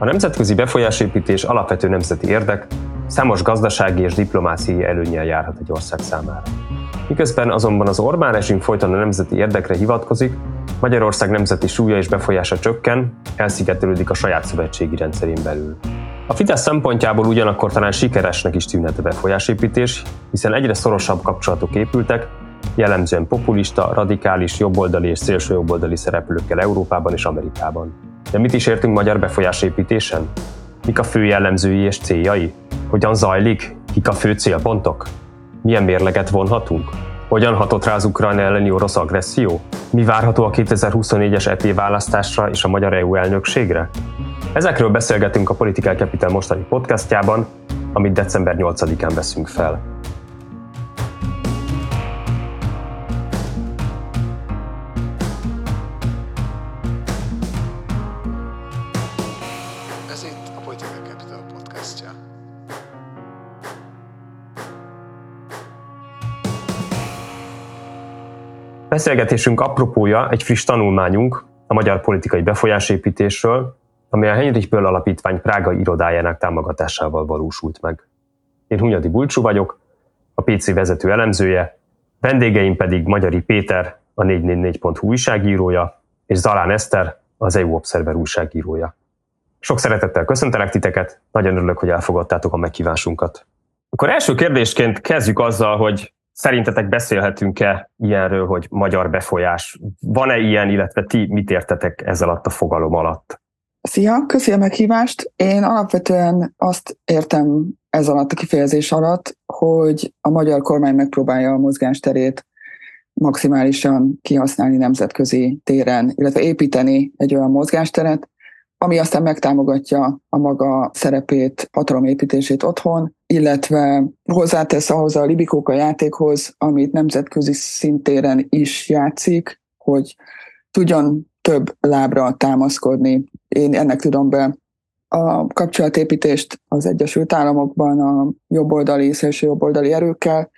A nemzetközi befolyásépítés alapvető nemzeti érdek, számos gazdasági és diplomáciai előnyel járhat egy ország számára. Miközben azonban az Orbán rezsim folyton a nemzeti érdekre hivatkozik, Magyarország nemzeti súlya és befolyása csökken, elszigetelődik a saját szövetségi rendszerén belül. A Fidesz szempontjából ugyanakkor talán sikeresnek is tűnhet a befolyásépítés, hiszen egyre szorosabb kapcsolatok épültek, jellemzően populista, radikális, jobboldali és szélsőjobboldali szereplőkkel Európában és Amerikában. De mit is értünk magyar befolyásépítésen? Mik a fő jellemzői és céljai? Hogyan zajlik? Kik a fő célpontok? Milyen mérleget vonhatunk? Hogyan hatott rá az Ukrajna elleni orosz agresszió? Mi várható a 2024-es EP választásra és a magyar EU elnökségre? Ezekről beszélgetünk a Political Capital mostani podcastjában, amit december 8-án veszünk fel. Beszélgetésünk apropója egy friss tanulmányunk a magyar politikai befolyásépítésről, amely a Heinrich Böll Alapítvány Prága irodájának támogatásával valósult meg. Én Hunyadi Bulcsú vagyok, a PC vezető elemzője, vendégeim pedig Magyari Péter, a 444.hu újságírója, és Zalán Eszter, az EU Observer újságírója. Sok szeretettel köszöntelek titeket, nagyon örülök, hogy elfogadtátok a meghívásunkat. Akkor első kérdésként kezdjük azzal, hogy Szerintetek beszélhetünk-e ilyenről, hogy magyar befolyás? Van-e ilyen, illetve ti mit értetek ezzel alatt a fogalom alatt? Szia, köszi a meghívást. Én alapvetően azt értem ez alatt a kifejezés alatt, hogy a magyar kormány megpróbálja a mozgásterét maximálisan kihasználni nemzetközi téren, illetve építeni egy olyan mozgásteret, ami aztán megtámogatja a maga szerepét, hatalomépítését otthon, illetve hozzátesz ahhoz a libikóka játékhoz, amit nemzetközi szintéren is játszik, hogy tudjon több lábra támaszkodni. Én ennek tudom be a kapcsolatépítést az Egyesült Államokban a jobboldali, szélső jobboldali erőkkel,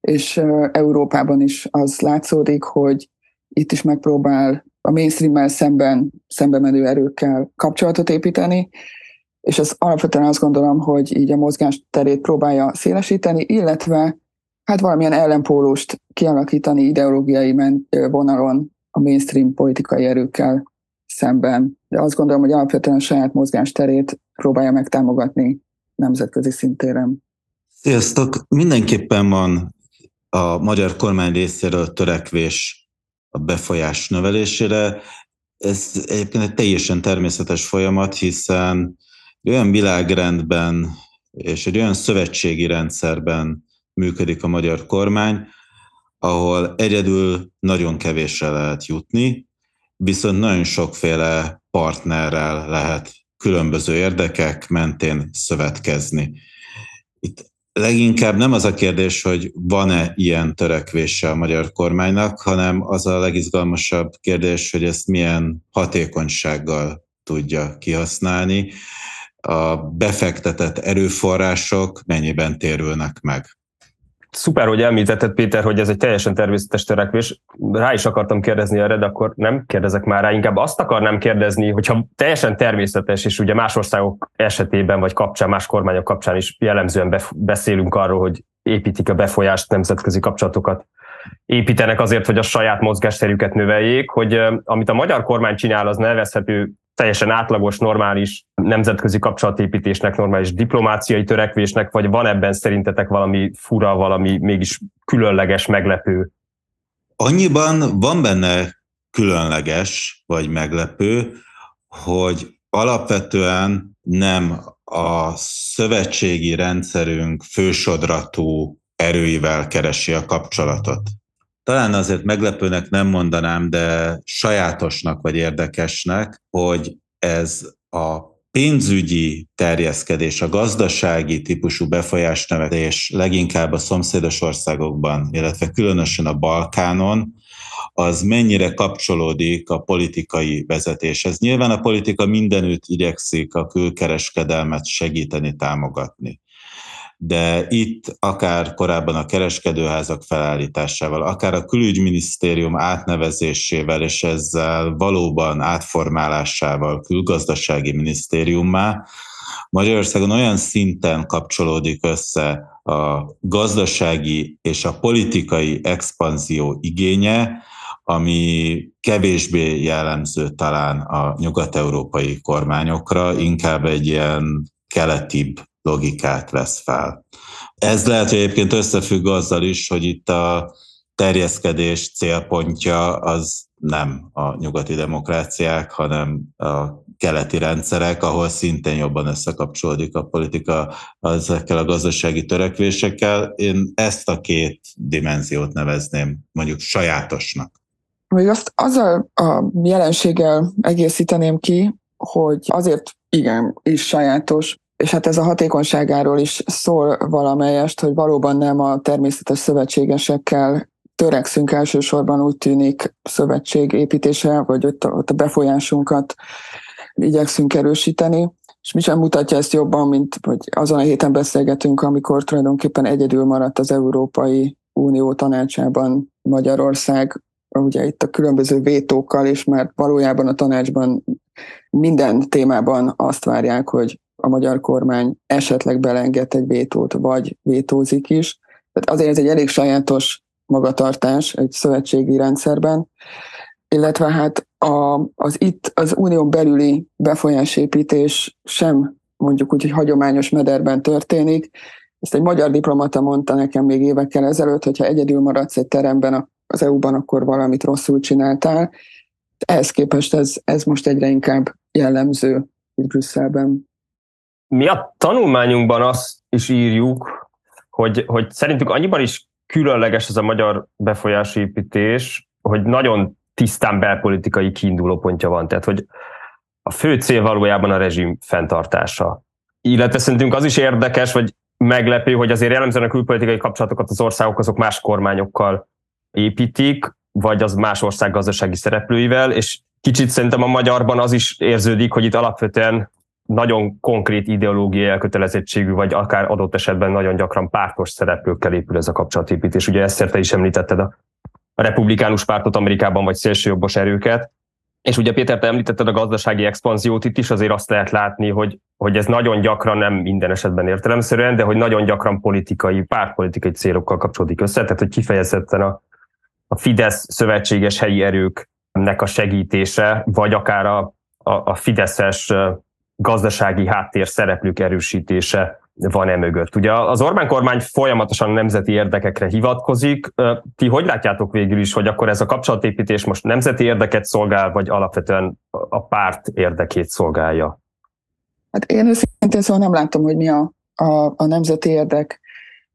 és Európában is az látszódik, hogy itt is megpróbál a mainstream szemben, szembe menő erőkkel kapcsolatot építeni, és az alapvetően azt gondolom, hogy így a mozgás terét próbálja szélesíteni, illetve hát valamilyen ellenpólust kialakítani ideológiai vonalon a mainstream politikai erőkkel szemben. De azt gondolom, hogy alapvetően a saját mozgásterét próbálja megtámogatni nemzetközi szintéren. Sziasztok! Mindenképpen van a magyar kormány részéről törekvés a befolyás növelésére. Ez egyébként egy teljesen természetes folyamat, hiszen olyan világrendben és egy olyan szövetségi rendszerben működik a magyar kormány, ahol egyedül nagyon kevésre lehet jutni, viszont nagyon sokféle partnerrel lehet különböző érdekek mentén szövetkezni. Itt leginkább nem az a kérdés, hogy van-e ilyen törekvése a magyar kormánynak, hanem az a legizgalmasabb kérdés, hogy ezt milyen hatékonysággal tudja kihasználni, a befektetett erőforrások mennyiben térülnek meg. Szuper, hogy említetted, Péter, hogy ez egy teljesen természetes törekvés. Rá is akartam kérdezni erre, de akkor nem kérdezek már rá. Inkább azt akarnám kérdezni, hogyha teljesen természetes, és ugye más országok esetében, vagy kapcsán, más kormányok kapcsán is jellemzően beszélünk arról, hogy építik a befolyást, nemzetközi kapcsolatokat építenek azért, hogy a saját mozgásterüket növeljék, hogy amit a magyar kormány csinál, az nevezhető teljesen átlagos, normális nemzetközi kapcsolatépítésnek, normális diplomáciai törekvésnek, vagy van ebben szerintetek valami fura, valami mégis különleges, meglepő? Annyiban van benne különleges, vagy meglepő, hogy alapvetően nem a szövetségi rendszerünk fősodratú erőivel keresi a kapcsolatot. Talán azért meglepőnek nem mondanám, de sajátosnak vagy érdekesnek, hogy ez a pénzügyi terjeszkedés, a gazdasági típusú befolyásnevelés leginkább a szomszédos országokban, illetve különösen a Balkánon, az mennyire kapcsolódik a politikai vezetéshez. Nyilván a politika mindenütt igyekszik a külkereskedelmet segíteni, támogatni de itt akár korábban a kereskedőházak felállításával, akár a külügyminisztérium átnevezésével és ezzel valóban átformálásával külgazdasági minisztériummá, Magyarországon olyan szinten kapcsolódik össze a gazdasági és a politikai expanzió igénye, ami kevésbé jellemző talán a nyugat-európai kormányokra, inkább egy ilyen keletibb logikát vesz fel. Ez lehet, hogy egyébként összefügg azzal is, hogy itt a terjeszkedés célpontja az nem a nyugati demokráciák, hanem a keleti rendszerek, ahol szintén jobban összekapcsolódik a politika ezekkel a gazdasági törekvésekkel. Én ezt a két dimenziót nevezném mondjuk sajátosnak. Még azt azzal a jelenséggel egészíteném ki, hogy azért igen, is sajátos, és hát ez a hatékonyságáról is szól valamelyest, hogy valóban nem a természetes szövetségesekkel törekszünk elsősorban úgy tűnik szövetség építése, vagy ott a, ott a befolyásunkat igyekszünk erősíteni, és mi sem mutatja ezt jobban, mint hogy azon a héten beszélgetünk, amikor tulajdonképpen egyedül maradt az Európai Unió tanácsában Magyarország, ugye itt a különböző vétókkal, és már valójában a tanácsban minden témában azt várják, hogy a magyar kormány esetleg belenged egy vétót, vagy vétózik is. Tehát azért ez egy elég sajátos magatartás egy szövetségi rendszerben, illetve hát a, az itt az unión belüli befolyásépítés sem mondjuk úgy, hogy hagyományos mederben történik. Ezt egy magyar diplomata mondta nekem még évekkel ezelőtt, hogyha egyedül maradsz egy teremben az EU-ban, akkor valamit rosszul csináltál. Ehhez képest ez, ez most egyre inkább jellemző Brüsszelben. Mi a tanulmányunkban azt is írjuk, hogy, hogy szerintük annyiban is különleges ez a magyar befolyásépítés, hogy nagyon tisztán belpolitikai kiindulópontja van. Tehát, hogy a fő cél valójában a rezsim fenntartása. Illetve szerintünk az is érdekes, vagy meglepő, hogy azért jellemzően a külpolitikai kapcsolatokat az országok azok más kormányokkal építik, vagy az más ország gazdasági szereplőivel, és kicsit szerintem a magyarban az is érződik, hogy itt alapvetően nagyon konkrét ideológiai elkötelezettségű, vagy akár adott esetben nagyon gyakran pártos szereplőkkel épül ez a kapcsolatépítés. Ugye ezt te is említetted a, a republikánus pártot Amerikában, vagy szélsőjobbos erőket. És ugye Péter, te említetted a gazdasági expanziót, itt is azért azt lehet látni, hogy, hogy ez nagyon gyakran, nem minden esetben értelemszerűen, de hogy nagyon gyakran politikai, pártpolitikai célokkal kapcsolódik össze, tehát hogy kifejezetten a, a Fidesz szövetséges helyi erőknek a segítése, vagy akár a, a, a Fideszes gazdasági háttér szereplők erősítése van e mögött. Ugye az Orbán kormány folyamatosan nemzeti érdekekre hivatkozik. Ti hogy látjátok végül is, hogy akkor ez a kapcsolatépítés most nemzeti érdeket szolgál, vagy alapvetően a párt érdekét szolgálja? Hát én őszintén szóval nem látom, hogy mi a, a, a nemzeti érdek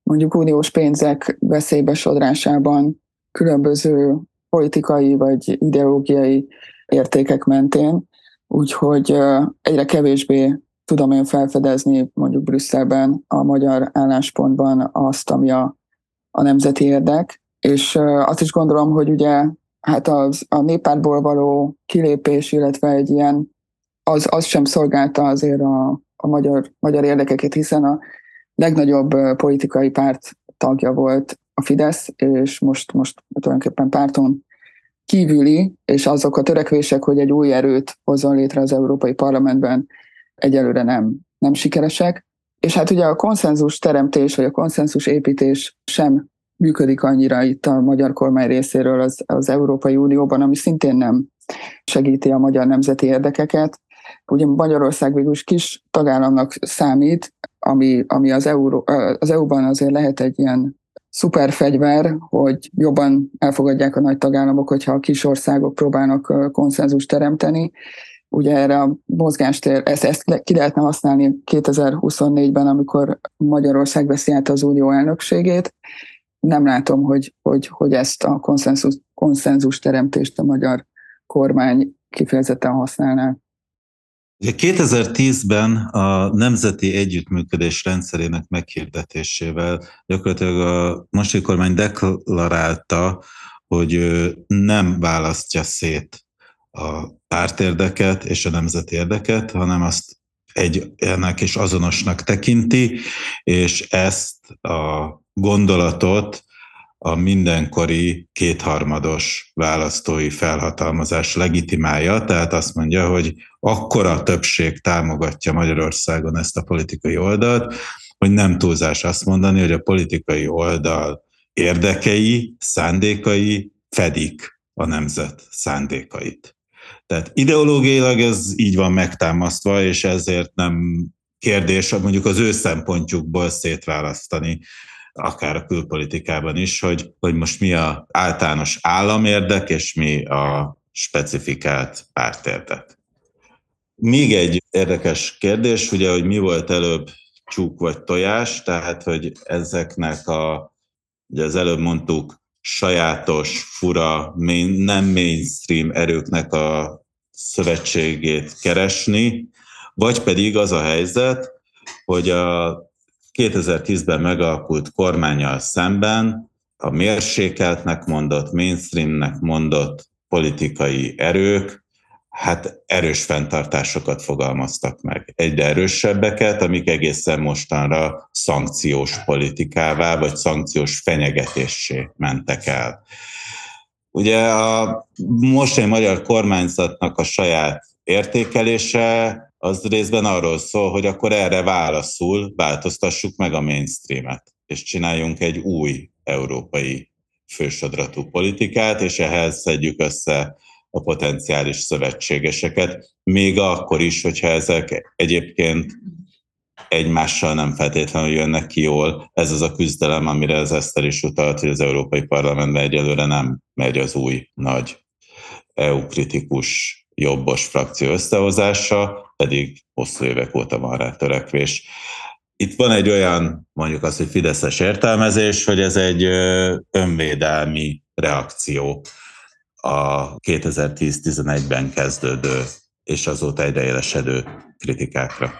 mondjuk uniós pénzek veszélybe sodrásában különböző politikai vagy ideológiai értékek mentén. Úgyhogy egyre kevésbé tudom én felfedezni mondjuk Brüsszelben a magyar álláspontban azt, ami a, a nemzeti érdek, és azt is gondolom, hogy ugye hát az, a néppártból való kilépés, illetve egy ilyen, az, az sem szolgálta azért a, a magyar, magyar érdekeket, hiszen a legnagyobb politikai párt tagja volt a Fidesz, és most, most tulajdonképpen párton kívüli, és azok a törekvések, hogy egy új erőt hozzon létre az Európai Parlamentben, egyelőre nem, nem sikeresek. És hát ugye a konszenzus teremtés, vagy a konszenzus építés sem működik annyira itt a magyar kormány részéről az, az Európai Unióban, ami szintén nem segíti a magyar nemzeti érdekeket. Ugye Magyarország végül is kis tagállamnak számít, ami, ami az, Euró, az EU-ban azért lehet egy ilyen szuperfegyver, hogy jobban elfogadják a nagy tagállamok, hogyha a kis országok próbálnak konszenzust teremteni. Ugye erre a mozgástér, ezt, ezt ki lehetne használni 2024-ben, amikor Magyarország veszi át az unió elnökségét. Nem látom, hogy, hogy, hogy ezt a konszenzus, konszenzus teremtést a magyar kormány kifejezetten használná. 2010-ben a Nemzeti Együttműködés rendszerének meghirdetésével gyakorlatilag a mostani kormány deklarálta, hogy nem választja szét a pártérdeket és a nemzeti érdeket, hanem azt egy ennek is azonosnak tekinti, és ezt a gondolatot a mindenkori kétharmados választói felhatalmazás legitimálja, tehát azt mondja, hogy akkora többség támogatja Magyarországon ezt a politikai oldalt, hogy nem túlzás azt mondani, hogy a politikai oldal érdekei, szándékai fedik a nemzet szándékait. Tehát ideológiailag ez így van megtámasztva, és ezért nem kérdés mondjuk az ő szempontjukból szétválasztani, akár a külpolitikában is, hogy, hogy most mi a általános államérdek, és mi a specifikált pártérdek. Még egy érdekes kérdés, ugye, hogy mi volt előbb csúk vagy tojás, tehát, hogy ezeknek a, ugye az előbb mondtuk, sajátos, fura, main, nem mainstream erőknek a szövetségét keresni, vagy pedig az a helyzet, hogy a 2010-ben megalakult kormányal szemben a mérsékeltnek mondott, mainstreamnek mondott politikai erők hát erős fenntartásokat fogalmaztak meg. Egyre erősebbeket, amik egészen mostanra szankciós politikává, vagy szankciós fenyegetéssé mentek el. Ugye a mostani magyar kormányzatnak a saját értékelése az részben arról szól, hogy akkor erre válaszul változtassuk meg a mainstreamet, és csináljunk egy új európai fősodratú politikát, és ehhez szedjük össze a potenciális szövetségeseket, még akkor is, hogyha ezek egyébként egymással nem feltétlenül jönnek ki jól. Ez az a küzdelem, amire az Eszter is utalt, hogy az Európai Parlamentben egyelőre nem megy az új nagy EU-kritikus jobbos frakció összehozása, pedig hosszú évek óta van rá törekvés. Itt van egy olyan, mondjuk azt, hogy fideszes értelmezés, hogy ez egy önvédelmi reakció a 2010-11-ben kezdődő és azóta egyre élesedő kritikákra.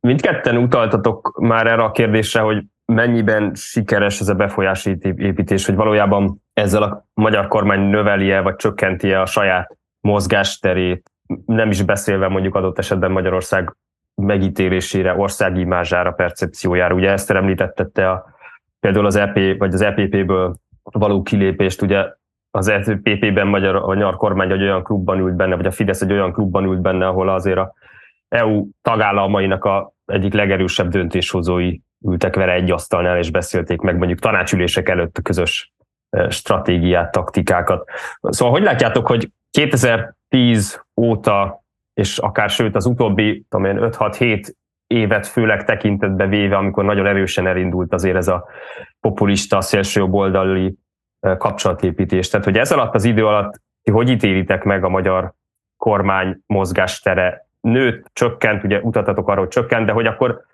Mindketten utaltatok már erre a kérdésre, hogy mennyiben sikeres ez a befolyási építés, hogy valójában ezzel a magyar kormány növeli-e vagy csökkenti -e a saját mozgásterét, nem is beszélve mondjuk adott esetben Magyarország megítélésére, országi imázsára, percepciójára. Ugye ezt említettette a, például az EP vagy az EPP-ből való kilépést, ugye az EPP-ben magyar, a magyar kormány egy olyan klubban ült benne, vagy a Fidesz egy olyan klubban ült benne, ahol azért a EU tagállamainak a egyik legerősebb döntéshozói ültek vele egy asztalnál, és beszélték meg mondjuk tanácsülések előtt a közös e, stratégiát, taktikákat. Szóval hogy látjátok, hogy 2010 óta, és akár sőt az utóbbi 5-6-7 évet főleg tekintetbe véve, amikor nagyon erősen elindult azért ez a populista, szélsőjobboldali kapcsolatépítés. Tehát, hogy ez alatt az idő alatt ti hogy ítélitek meg a magyar kormány mozgástere? Nőtt, csökkent, ugye utatatok arról, hogy csökkent, de hogy akkor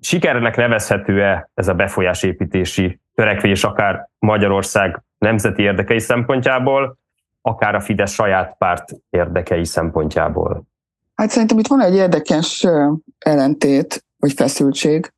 sikernek nevezhető-e ez a befolyásépítési törekvés akár Magyarország nemzeti érdekei szempontjából, akár a Fidesz saját párt érdekei szempontjából? Hát szerintem itt van egy érdekes ellentét, vagy feszültség,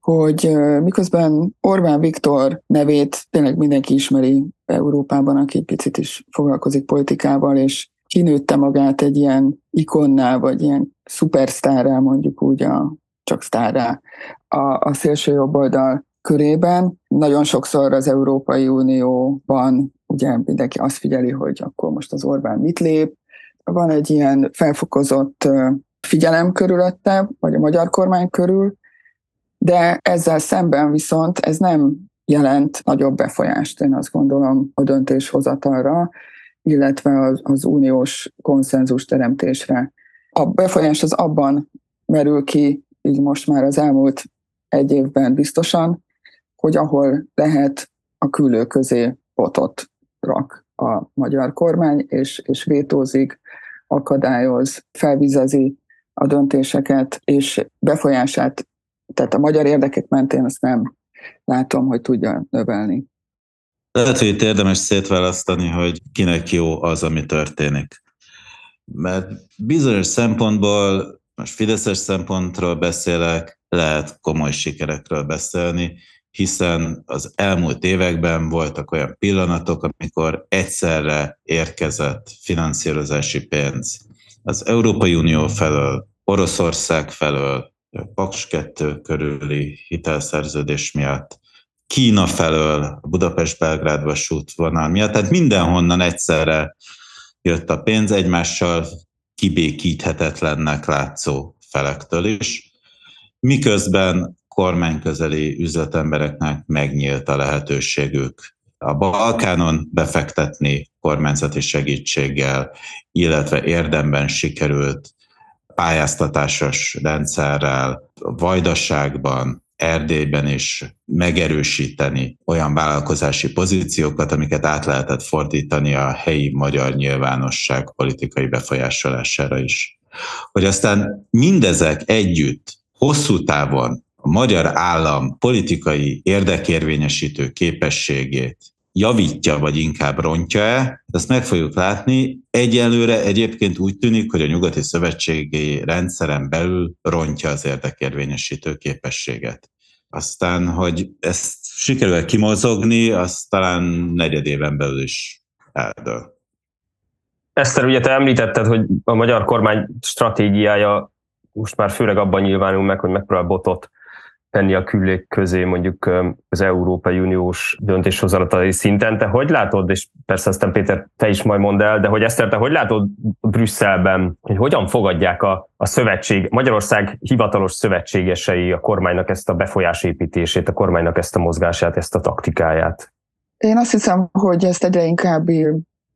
hogy miközben Orbán Viktor nevét tényleg mindenki ismeri Európában, aki picit is foglalkozik politikával, és kinőtte magát egy ilyen ikonná, vagy ilyen szupersztárrá, mondjuk úgy a, csak sztárrá a, a szélső jobboldal körében. Nagyon sokszor az Európai Unióban ugye mindenki azt figyeli, hogy akkor most az Orbán mit lép. Van egy ilyen felfokozott figyelem körülötte, vagy a magyar kormány körül, de ezzel szemben viszont ez nem jelent nagyobb befolyást, én azt gondolom, a döntéshozatalra, illetve az, az uniós konszenzus teremtésre. A befolyás az abban merül ki, így most már az elmúlt egy évben biztosan, hogy ahol lehet a külő közé potot rak a magyar kormány, és, és vétózik, akadályoz, felvizezi a döntéseket, és befolyását tehát a magyar érdekek mentén azt nem látom, hogy tudja növelni. Lehet, hogy itt érdemes szétválasztani, hogy kinek jó az, ami történik. Mert bizonyos szempontból, most fideszes szempontról beszélek, lehet komoly sikerekről beszélni, hiszen az elmúlt években voltak olyan pillanatok, amikor egyszerre érkezett finanszírozási pénz az Európai Unió felől, Oroszország felől, Paks 2 körüli hitelszerződés miatt, Kína felől, Budapest-Belgrád vasút vonal miatt, tehát mindenhonnan egyszerre jött a pénz, egymással kibékíthetetlennek látszó felektől is, miközben kormányközeli üzletembereknek megnyílt a lehetőségük a Balkánon befektetni kormányzati segítséggel, illetve érdemben sikerült pályáztatásos rendszerrel, Vajdaságban, Erdélyben is megerősíteni olyan vállalkozási pozíciókat, amiket át lehetett fordítani a helyi magyar nyilvánosság politikai befolyásolására is. Hogy aztán mindezek együtt hosszú távon magyar állam politikai érdekérvényesítő képességét javítja, vagy inkább rontja-e, ezt meg fogjuk látni. Egyelőre egyébként úgy tűnik, hogy a nyugati szövetségi rendszeren belül rontja az érdekérvényesítő képességet. Aztán, hogy ezt sikerül kimozogni, az talán negyed éven belül is eldől. Eszter, ugye te említetted, hogy a magyar kormány stratégiája most már főleg abban nyilvánul meg, hogy megpróbál botot tenni a küllék közé mondjuk az Európai Uniós döntéshozatali szinten. Te hogy látod, és persze aztán Péter, te is majd mondd el, de hogy Eszter, te hogy látod Brüsszelben, hogy hogyan fogadják a, a szövetség, Magyarország hivatalos szövetségesei a kormánynak ezt a befolyásépítését, a kormánynak ezt a mozgását, ezt a taktikáját? Én azt hiszem, hogy ezt egyre inkább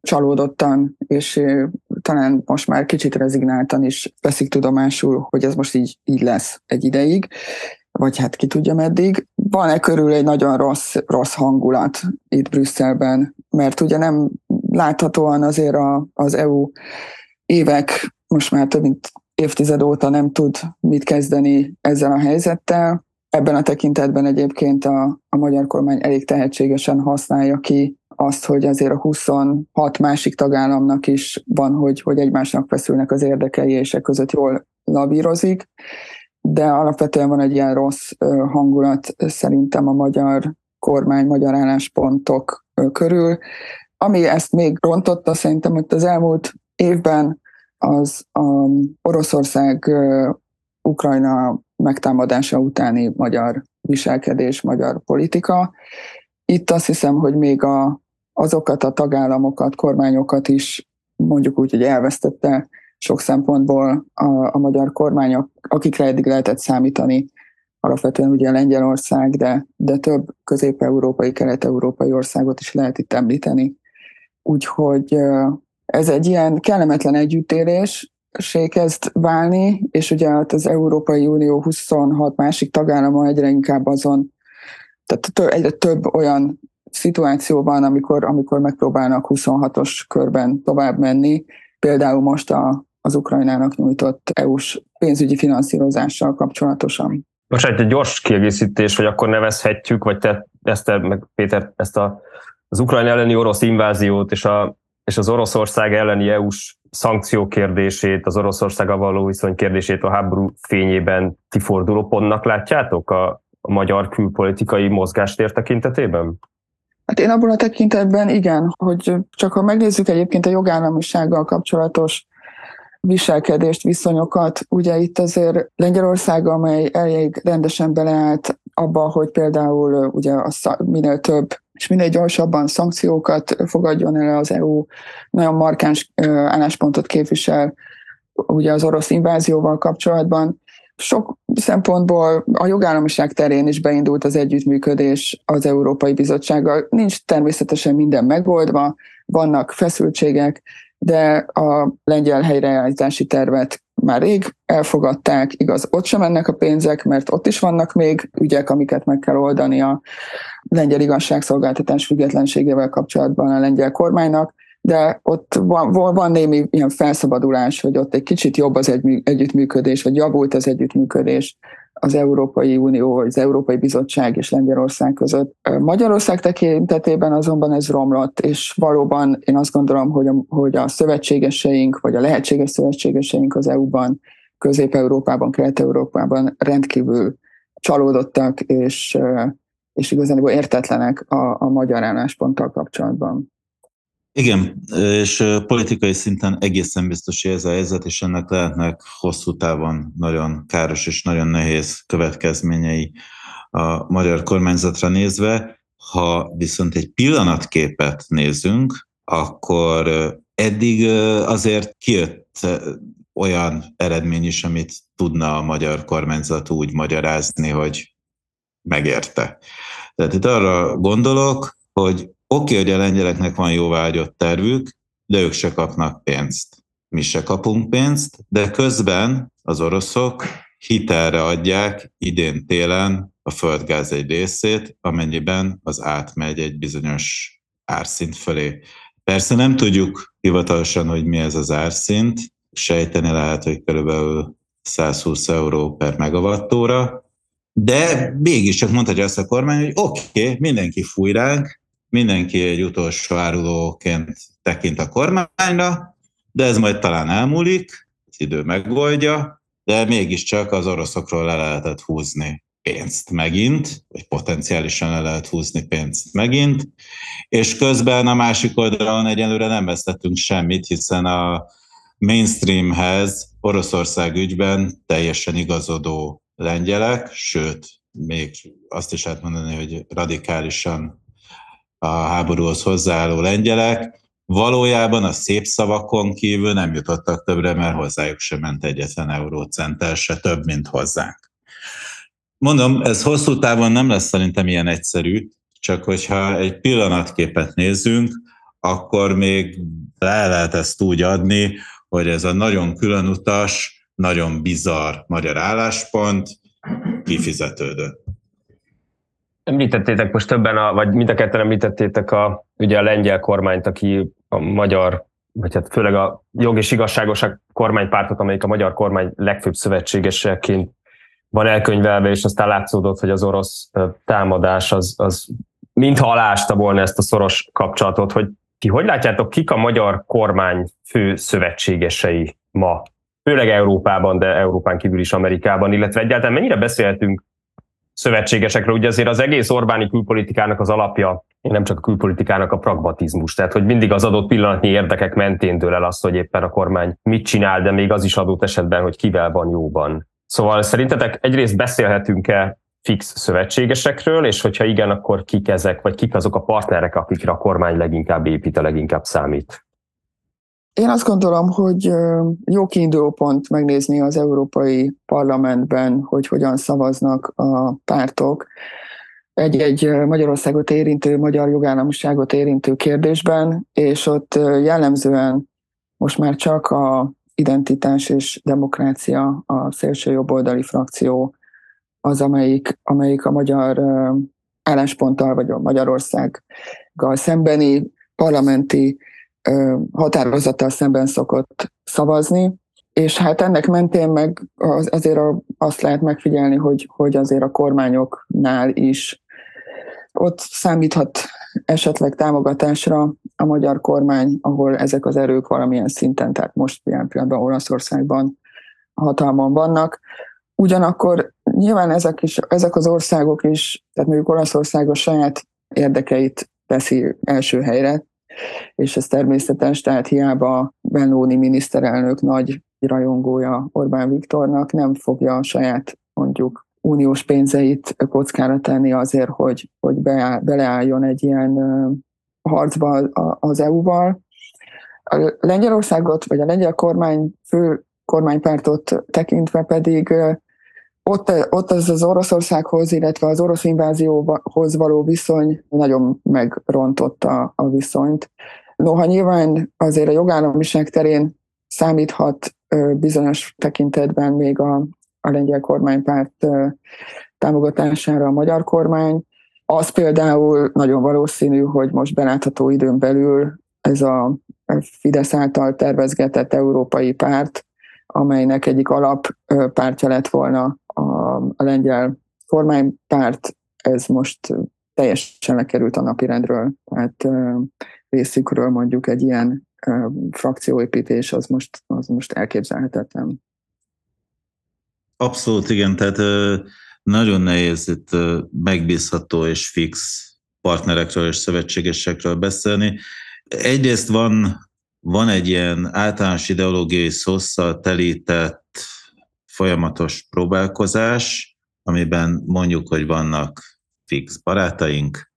csalódottan, és talán most már kicsit rezignáltan is veszik tudomásul, hogy ez most így, így lesz egy ideig vagy hát ki tudja meddig. Van-e körül egy nagyon rossz, rossz hangulat itt Brüsszelben, mert ugye nem láthatóan azért a, az EU évek, most már több mint évtized óta nem tud mit kezdeni ezzel a helyzettel. Ebben a tekintetben egyébként a, a magyar kormány elég tehetségesen használja ki azt, hogy azért a 26 másik tagállamnak is van, hogy, hogy egymásnak feszülnek az érdekei, és e között jól lavírozik de alapvetően van egy ilyen rossz hangulat szerintem a magyar kormány, magyar álláspontok körül. Ami ezt még rontotta szerintem, hogy az elmúlt évben az a Oroszország Ukrajna megtámadása utáni magyar viselkedés, magyar politika. Itt azt hiszem, hogy még a, azokat a tagállamokat, kormányokat is mondjuk úgy, hogy elvesztette sok szempontból a, a magyar kormányok, akikre eddig lehetett számítani, alapvetően ugye Lengyelország, de, de több közép-európai, kelet-európai országot is lehet itt említeni. Úgyhogy ez egy ilyen kellemetlen együttélés, kezd válni, és ugye hát az Európai Unió 26 másik tagállama egyre inkább azon, tehát egyre több olyan szituáció van, amikor, amikor megpróbálnak 26-os körben tovább menni. Például most a, az Ukrajnának nyújtott EU-s pénzügyi finanszírozással kapcsolatosan. Most egy gyors kiegészítés, hogy akkor nevezhetjük, vagy te, Eszter, meg Péter, ezt a, az Ukrajna elleni orosz inváziót és, a, és az Oroszország elleni EU-s szankció kérdését, az Oroszországgal való viszony kérdését a háború fényében ti fordulópontnak látjátok a, a magyar külpolitikai mozgástér tekintetében? Hát én abban a tekintetben igen, hogy csak ha megnézzük egyébként a jogállamisággal kapcsolatos viselkedést, viszonyokat. Ugye itt azért Lengyelország, amely elég rendesen beleállt abba, hogy például ugye a minél több és minél gyorsabban szankciókat fogadjon el az EU, nagyon markáns álláspontot képvisel ugye az orosz invázióval kapcsolatban. Sok szempontból a jogállamiság terén is beindult az együttműködés az Európai Bizottsággal. Nincs természetesen minden megoldva, vannak feszültségek, de a lengyel helyreállítási tervet már rég elfogadták, igaz, ott sem mennek a pénzek, mert ott is vannak még ügyek, amiket meg kell oldani a lengyel igazságszolgáltatás függetlenségével kapcsolatban a lengyel kormánynak, de ott van, van némi ilyen felszabadulás, hogy ott egy kicsit jobb az egy, együttműködés, vagy javult az együttműködés az Európai Unió, az Európai Bizottság és Lengyelország között. Magyarország tekintetében azonban ez romlott, és valóban én azt gondolom, hogy a, hogy a szövetségeseink, vagy a lehetséges szövetségeseink az EU-ban, Közép-Európában, Kelet-Európában rendkívül csalódottak, és, és igazán értetlenek a, a magyar állásponttal kapcsolatban. Igen, és politikai szinten egészen biztos, hogy ez a helyzet, és ennek lehetnek hosszú távon nagyon káros és nagyon nehéz következményei a magyar kormányzatra nézve. Ha viszont egy pillanatképet nézünk, akkor eddig azért kijött olyan eredmény is, amit tudna a magyar kormányzat úgy magyarázni, hogy megérte. Tehát itt arra gondolok, hogy oké, okay, hogy a lengyeleknek van jóvágyott tervük, de ők se kapnak pénzt. Mi se kapunk pénzt, de közben az oroszok hitelre adják idén télen a földgáz egy részét, amennyiben az átmegy egy bizonyos árszint fölé. Persze nem tudjuk hivatalosan, hogy mi ez az árszint, sejteni lehet, hogy körülbelül 120 euró per megawattóra, de mégis csak mondhatja azt a kormány, hogy oké, okay, mindenki fúj ránk, mindenki egy utolsó árulóként tekint a kormányra, de ez majd talán elmúlik, az idő megoldja, de mégiscsak az oroszokról le lehetett húzni pénzt megint, vagy potenciálisan le lehet húzni pénzt megint, és közben a másik oldalon egyelőre nem vesztettünk semmit, hiszen a mainstreamhez Oroszország ügyben teljesen igazodó lengyelek, sőt, még azt is lehet mondani, hogy radikálisan a háborúhoz hozzáálló lengyelek, valójában a szép szavakon kívül nem jutottak többre, mert hozzájuk sem ment egyetlen eurócenttel, se több, mint hozzánk. Mondom, ez hosszú távon nem lesz szerintem ilyen egyszerű, csak hogyha egy pillanatképet nézzünk, akkor még le lehet ezt úgy adni, hogy ez a nagyon különutas, nagyon bizarr magyar álláspont kifizetődött. Említettétek most többen, a, vagy mind a ketten említettétek a, ugye a lengyel kormányt, aki a magyar, vagy hát főleg a jog és igazságoság kormánypártot, amelyik a magyar kormány legfőbb szövetségeseként van elkönyvelve, és aztán látszódott, hogy az orosz támadás az, az mintha alásta volna ezt a szoros kapcsolatot, hogy ti hogy látjátok, kik a magyar kormány fő szövetségesei ma? Főleg Európában, de Európán kívül is Amerikában, illetve egyáltalán mennyire beszélhetünk szövetségesekről? Ugye azért az egész Orbáni külpolitikának az alapja, nem csak a külpolitikának a pragmatizmus, tehát hogy mindig az adott pillanatnyi érdekek mentén dől el azt, hogy éppen a kormány mit csinál, de még az is adott esetben, hogy kivel van jóban. Szóval szerintetek egyrészt beszélhetünk-e fix szövetségesekről, és hogyha igen, akkor kik ezek, vagy kik azok a partnerek, akikre a kormány leginkább épít, a leginkább számít? Én azt gondolom, hogy jó kiinduló pont megnézni az Európai Parlamentben, hogy hogyan szavaznak a pártok egy-egy Magyarországot érintő, magyar jogállamiságot érintő kérdésben, és ott jellemzően most már csak a identitás és demokrácia, a szélső jobboldali frakció az, amelyik, amelyik a magyar állásponttal, vagy a Magyarországgal szembeni parlamenti határozattal szemben szokott szavazni, és hát ennek mentén meg azért azt lehet megfigyelni, hogy, hogy azért a kormányoknál is ott számíthat esetleg támogatásra a magyar kormány, ahol ezek az erők valamilyen szinten, tehát most ilyen pillanatban Olaszországban hatalmon vannak. Ugyanakkor nyilván ezek, is, ezek az országok is, tehát mondjuk Olaszország a saját érdekeit teszi első helyre, és ez természetes, tehát hiába Benóni miniszterelnök nagy rajongója Orbán Viktornak nem fogja a saját mondjuk uniós pénzeit kockára tenni azért, hogy, hogy beáll, beleálljon egy ilyen harcba az EU-val. A Lengyelországot, vagy a lengyel kormány fő kormánypártot tekintve pedig ott, ott az az Oroszországhoz, illetve az orosz invázióhoz való viszony nagyon megrontotta a viszonyt. Noha nyilván azért a jogállamiság terén számíthat bizonyos tekintetben még a, a lengyel kormánypárt támogatására a magyar kormány, az például nagyon valószínű, hogy most belátható időn belül ez a Fidesz által tervezgetett európai párt, amelynek egyik alappártja lett volna a, a lengyel kormánypárt, ez most teljesen lekerült a napirendről. Tehát részükről mondjuk egy ilyen frakcióépítés az most, az most elképzelhetetlen. Abszolút igen, tehát nagyon nehéz itt megbízható és fix partnerekről és szövetségesekről beszélni. Egyrészt van, van egy ilyen általános ideológiai szószal telített folyamatos próbálkozás, amiben mondjuk, hogy vannak fix barátaink,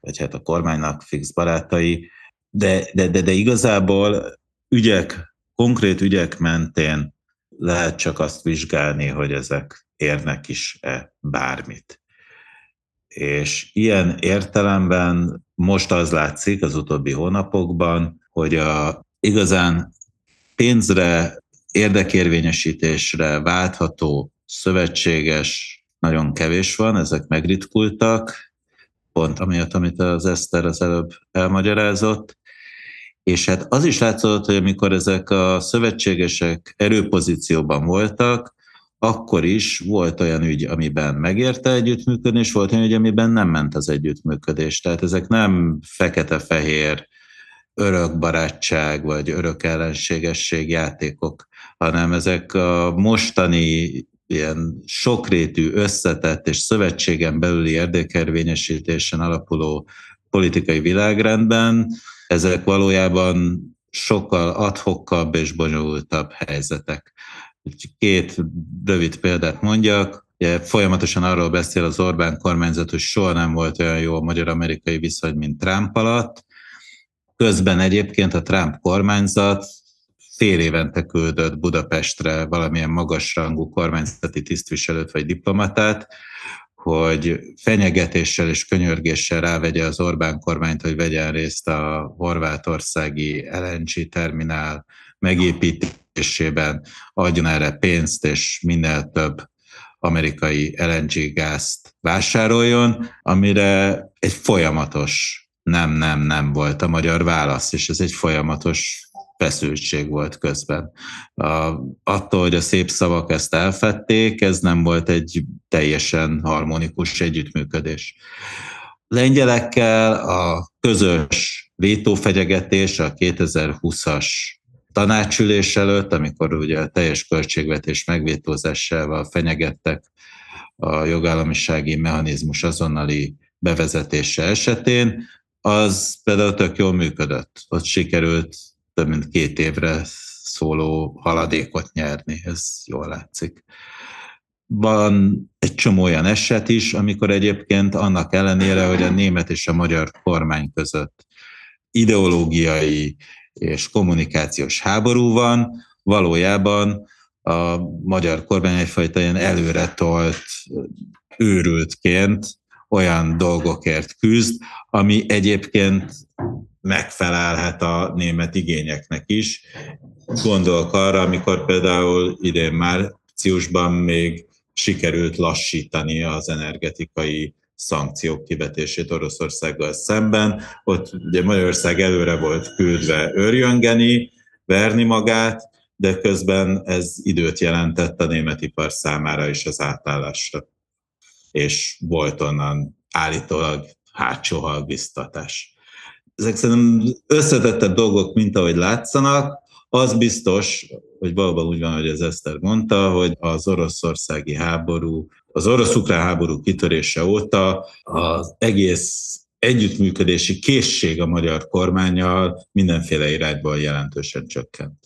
vagy hát a kormánynak fix barátai, de, de, de, de igazából ügyek, konkrét ügyek mentén lehet csak azt vizsgálni, hogy ezek érnek is-e bármit. És ilyen értelemben most az látszik az utóbbi hónapokban, hogy a igazán pénzre, érdekérvényesítésre váltható szövetséges nagyon kevés van, ezek megritkultak, pont amiatt, amit az Eszter az előbb elmagyarázott, és hát az is látszott, hogy amikor ezek a szövetségesek erőpozícióban voltak, akkor is volt olyan ügy, amiben megérte együttműködni, és volt olyan ügy, amiben nem ment az együttműködés. Tehát ezek nem fekete-fehér örök barátság vagy örök ellenségesség játékok, hanem ezek a mostani ilyen sokrétű, összetett és szövetségen belüli érdekervényesítésen alapuló politikai világrendben, ezek valójában sokkal adhokkabb és bonyolultabb helyzetek. Két rövid példát mondjak. Folyamatosan arról beszél az Orbán kormányzat, hogy soha nem volt olyan jó a magyar-amerikai viszony, mint Trump alatt. Közben egyébként a Trump kormányzat fél évente küldött Budapestre valamilyen magasrangú kormányzati tisztviselőt vagy diplomatát, hogy fenyegetéssel és könyörgéssel rávegye az Orbán kormányt, hogy vegyen részt a horvátországi LNG terminál megépítésében, adjon erre pénzt, és minél több amerikai LNG gázt vásároljon, amire egy folyamatos nem, nem, nem volt a magyar válasz, és ez egy folyamatos feszültség volt közben. A, attól, hogy a szép szavak ezt elfették, ez nem volt egy teljesen harmonikus együttműködés. Lengyelekkel a közös vétófegyegetés a 2020-as tanácsülés előtt, amikor ugye a teljes költségvetés megvétózásával fenyegettek a jogállamisági mechanizmus azonnali bevezetése esetén, az például tök jól működött. Ott sikerült több mint két évre szóló haladékot nyerni, ez jól látszik. Van egy csomó olyan eset is, amikor egyébként annak ellenére, hogy a német és a magyar kormány között ideológiai és kommunikációs háború van, valójában a magyar kormány egyfajta ilyen előretolt őrültként olyan dolgokért küzd, ami egyébként megfelelhet a német igényeknek is. Gondolok arra, amikor például idén márciusban még sikerült lassítani az energetikai szankciók kivetését Oroszországgal szemben. Ott ugye Magyarország előre volt küldve örjöngeni, verni magát, de közben ez időt jelentett a német ipar számára is az átállásra. És volt onnan állítólag hátsó halbiztatás ezek szerintem összetettebb dolgok, mint ahogy látszanak. Az biztos, hogy valóban úgy van, hogy az Eszter mondta, hogy az oroszországi háború, az orosz-ukrán háború kitörése óta az egész együttműködési készség a magyar kormányjal mindenféle irányból jelentősen csökkent.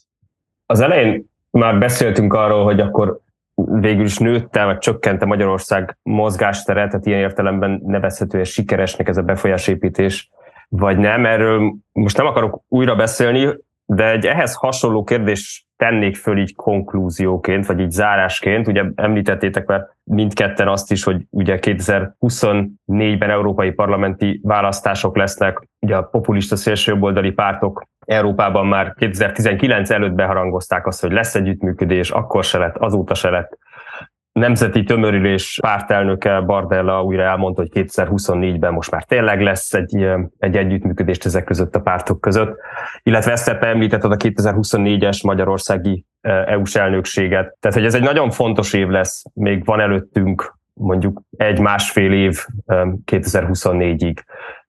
Az elején már beszéltünk arról, hogy akkor végül is nőtte, vagy csökkente Magyarország mozgástere, tehát ilyen értelemben nevezhető és sikeresnek ez a befolyásépítés vagy nem, erről most nem akarok újra beszélni, de egy ehhez hasonló kérdés tennék föl így konklúzióként, vagy így zárásként. Ugye említettétek már mindketten azt is, hogy ugye 2024-ben európai parlamenti választások lesznek, ugye a populista szélsőjobboldali pártok Európában már 2019 előtt beharangozták azt, hogy lesz együttműködés, akkor se lett, azóta se lett nemzeti tömörülés pártelnöke Bardella újra elmondta, hogy 2024-ben most már tényleg lesz egy, egy együttműködés ezek között a pártok között, illetve ezt te említetted a 2024-es magyarországi EU-s elnökséget. Tehát, hogy ez egy nagyon fontos év lesz, még van előttünk mondjuk egy-másfél év 2024-ig.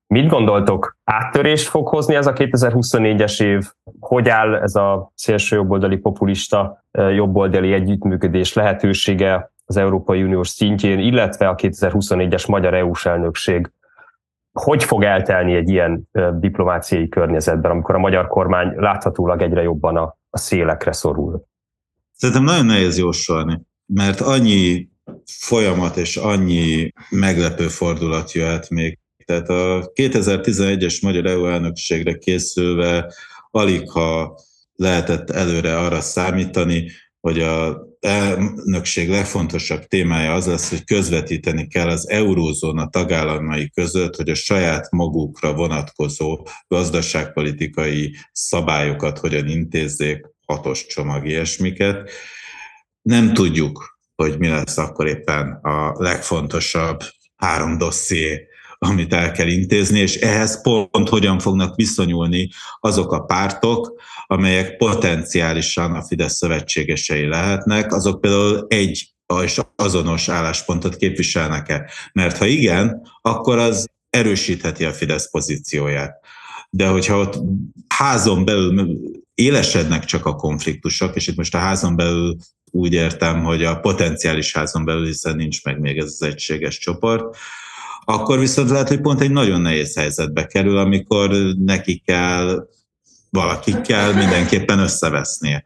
Mit gondoltok, áttörést fog hozni ez a 2024-es év? Hogy áll ez a szélső jobboldali populista jobboldali együttműködés lehetősége az Európai Uniós szintjén, illetve a 2024-es magyar EU-s elnökség hogy fog eltelni egy ilyen diplomáciai környezetben, amikor a magyar kormány láthatólag egyre jobban a, a szélekre szorul? Szerintem nagyon nehéz jósolni, mert annyi folyamat és annyi meglepő fordulat jöhet még. Tehát a 2011-es magyar EU elnökségre készülve alig ha lehetett előre arra számítani, hogy a elnökség legfontosabb témája az lesz, hogy közvetíteni kell az eurózóna tagállamai között, hogy a saját magukra vonatkozó gazdaságpolitikai szabályokat hogyan intézzék, hatos csomag ilyesmiket. Nem tudjuk, hogy mi lesz akkor éppen a legfontosabb három dosszié, amit el kell intézni, és ehhez pont hogyan fognak viszonyulni azok a pártok, amelyek potenciálisan a Fidesz szövetségesei lehetnek, azok például egy és azonos álláspontot képviselnek-e? Mert ha igen, akkor az erősítheti a Fidesz pozícióját. De hogyha ott házon belül élesednek csak a konfliktusok, és itt most a házon belül úgy értem, hogy a potenciális házon belül, hiszen nincs meg még ez az egységes csoport, akkor viszont lehet, hogy pont egy nagyon nehéz helyzetbe kerül, amikor neki kell, valakikkel mindenképpen összevesznie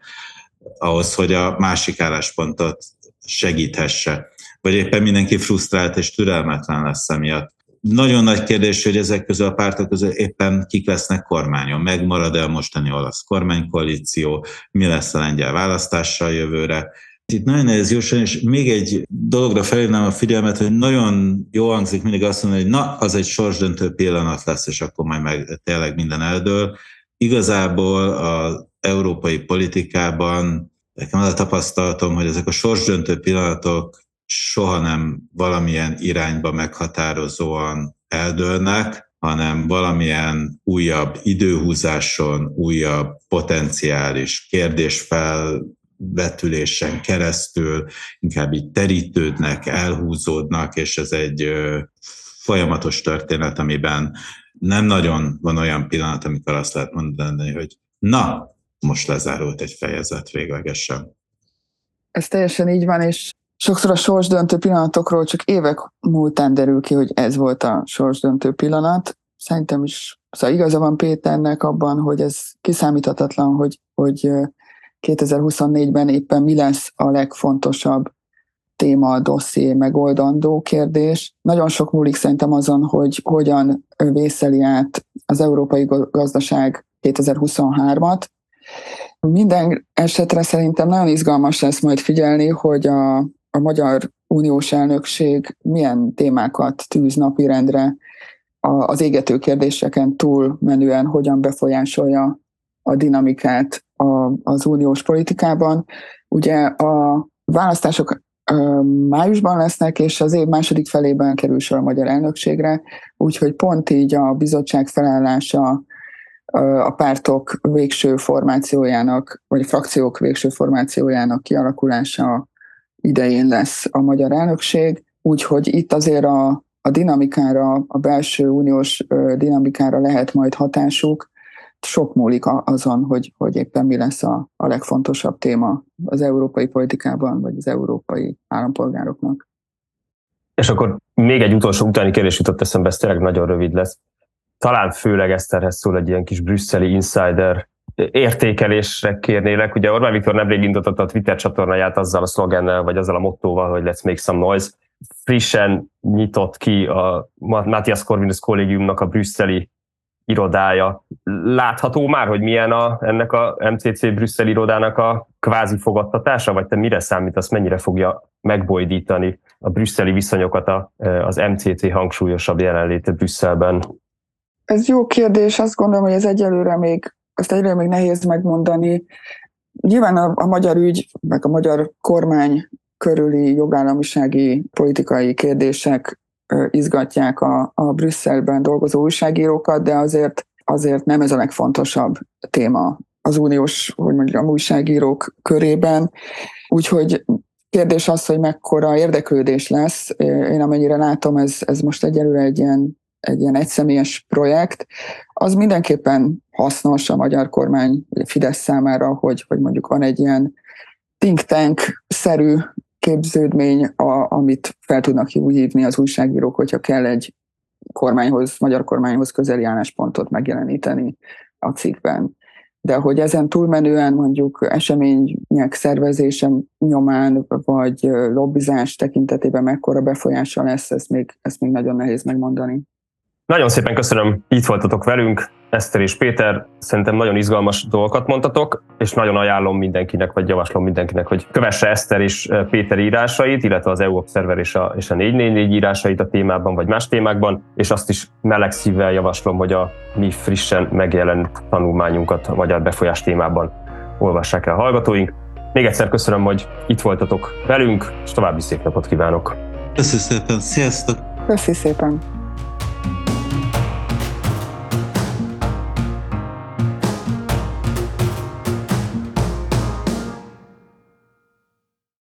ahhoz, hogy a másik álláspontot segíthesse. Vagy éppen mindenki frusztrált és türelmetlen lesz emiatt. Nagyon nagy kérdés, hogy ezek közül a pártok közül éppen kik lesznek kormányon. Megmarad-e a mostani olasz kormánykoalíció, mi lesz a lengyel választással jövőre, itt nagyon nehéz jósolni, és még egy dologra felhívnám a figyelmet, hogy nagyon jó hangzik mindig azt mondani, hogy na, az egy sorsdöntő pillanat lesz, és akkor majd meg tényleg minden eldől. Igazából az európai politikában nekem az a tapasztalatom, hogy ezek a sorsdöntő pillanatok soha nem valamilyen irányba meghatározóan eldőlnek, hanem valamilyen újabb időhúzáson, újabb potenciális kérdésfel vetülésen keresztül inkább így terítődnek, elhúzódnak, és ez egy folyamatos történet, amiben nem nagyon van olyan pillanat, amikor azt lehet mondani, hogy na, most lezárult egy fejezet véglegesen. Ez teljesen így van, és sokszor a sorsdöntő pillanatokról csak évek múltán derül ki, hogy ez volt a sorsdöntő pillanat. Szerintem is, szóval igaza van Péternek abban, hogy ez kiszámíthatatlan, hogy, hogy 2024-ben éppen mi lesz a legfontosabb téma, dosszié, megoldandó kérdés. Nagyon sok múlik szerintem azon, hogy hogyan vészeli át az európai gazdaság 2023-at. Minden esetre szerintem nagyon izgalmas lesz majd figyelni, hogy a, a Magyar Uniós Elnökség milyen témákat tűz napirendre az égető kérdéseken túl menően, hogyan befolyásolja a dinamikát a, az uniós politikában. Ugye a választások májusban lesznek, és az év második felében kerül sor a magyar elnökségre, úgyhogy pont így a bizottság felállása a pártok végső formációjának, vagy a frakciók végső formációjának kialakulása idején lesz a magyar elnökség, úgyhogy itt azért a, a dinamikára, a belső uniós dinamikára lehet majd hatásuk, sok múlik azon, hogy, hogy éppen mi lesz a, a legfontosabb téma az európai politikában, vagy az európai állampolgároknak. És akkor még egy utolsó utáni kérdés jutott eszembe, ez tényleg nagyon rövid lesz. Talán főleg Eszterhez szól egy ilyen kis brüsszeli insider értékelésre kérnélek. Ugye Orbán Viktor nemrég indította a Twitter csatornáját azzal a szlogennel, vagy azzal a mottóval, hogy let's make some noise. Frissen nyitott ki a Matthias Corvinus kollégiumnak a brüsszeli irodája. Látható már, hogy milyen a, ennek a MCC Brüsszel irodának a kvázi fogadtatása, vagy te mire számítasz, mennyire fogja megbojdítani a brüsszeli viszonyokat a, az MCC hangsúlyosabb jelenléte Brüsszelben? Ez jó kérdés, azt gondolom, hogy ez egyelőre még, ezt egyelőre még nehéz megmondani. Nyilván a, a magyar ügy, meg a magyar kormány körüli jogállamisági politikai kérdések izgatják a, a Brüsszelben dolgozó újságírókat, de azért, azért nem ez a legfontosabb téma az uniós, hogy mondjam, újságírók körében. Úgyhogy kérdés az, hogy mekkora érdeklődés lesz. Én amennyire látom, ez, ez most egyelőre egy ilyen, egy ilyen egyszemélyes projekt. Az mindenképpen hasznos a magyar kormány, Fidesz számára, hogy, hogy mondjuk van egy ilyen think tank-szerű képződmény, a, amit fel tudnak hívni az újságírók, hogyha kell egy kormányhoz, magyar kormányhoz közeli álláspontot megjeleníteni a cikkben. De hogy ezen túlmenően mondjuk események szervezése nyomán, vagy lobbizás tekintetében mekkora befolyása lesz, ezt még, ezt még nagyon nehéz megmondani. Nagyon szépen köszönöm, itt voltatok velünk. Eszter és Péter, szerintem nagyon izgalmas dolgokat mondtatok, és nagyon ajánlom mindenkinek, vagy javaslom mindenkinek, hogy kövesse Eszter és Péter írásait, illetve az EU Observer és a, és a 444 írásait a témában, vagy más témákban, és azt is meleg szívvel javaslom, hogy a mi frissen megjelent tanulmányunkat a magyar befolyás témában olvassák el a hallgatóink. Még egyszer köszönöm, hogy itt voltatok velünk, és további szép napot kívánok! Köszönöm szépen, sziasztok! Köszönöm szépen!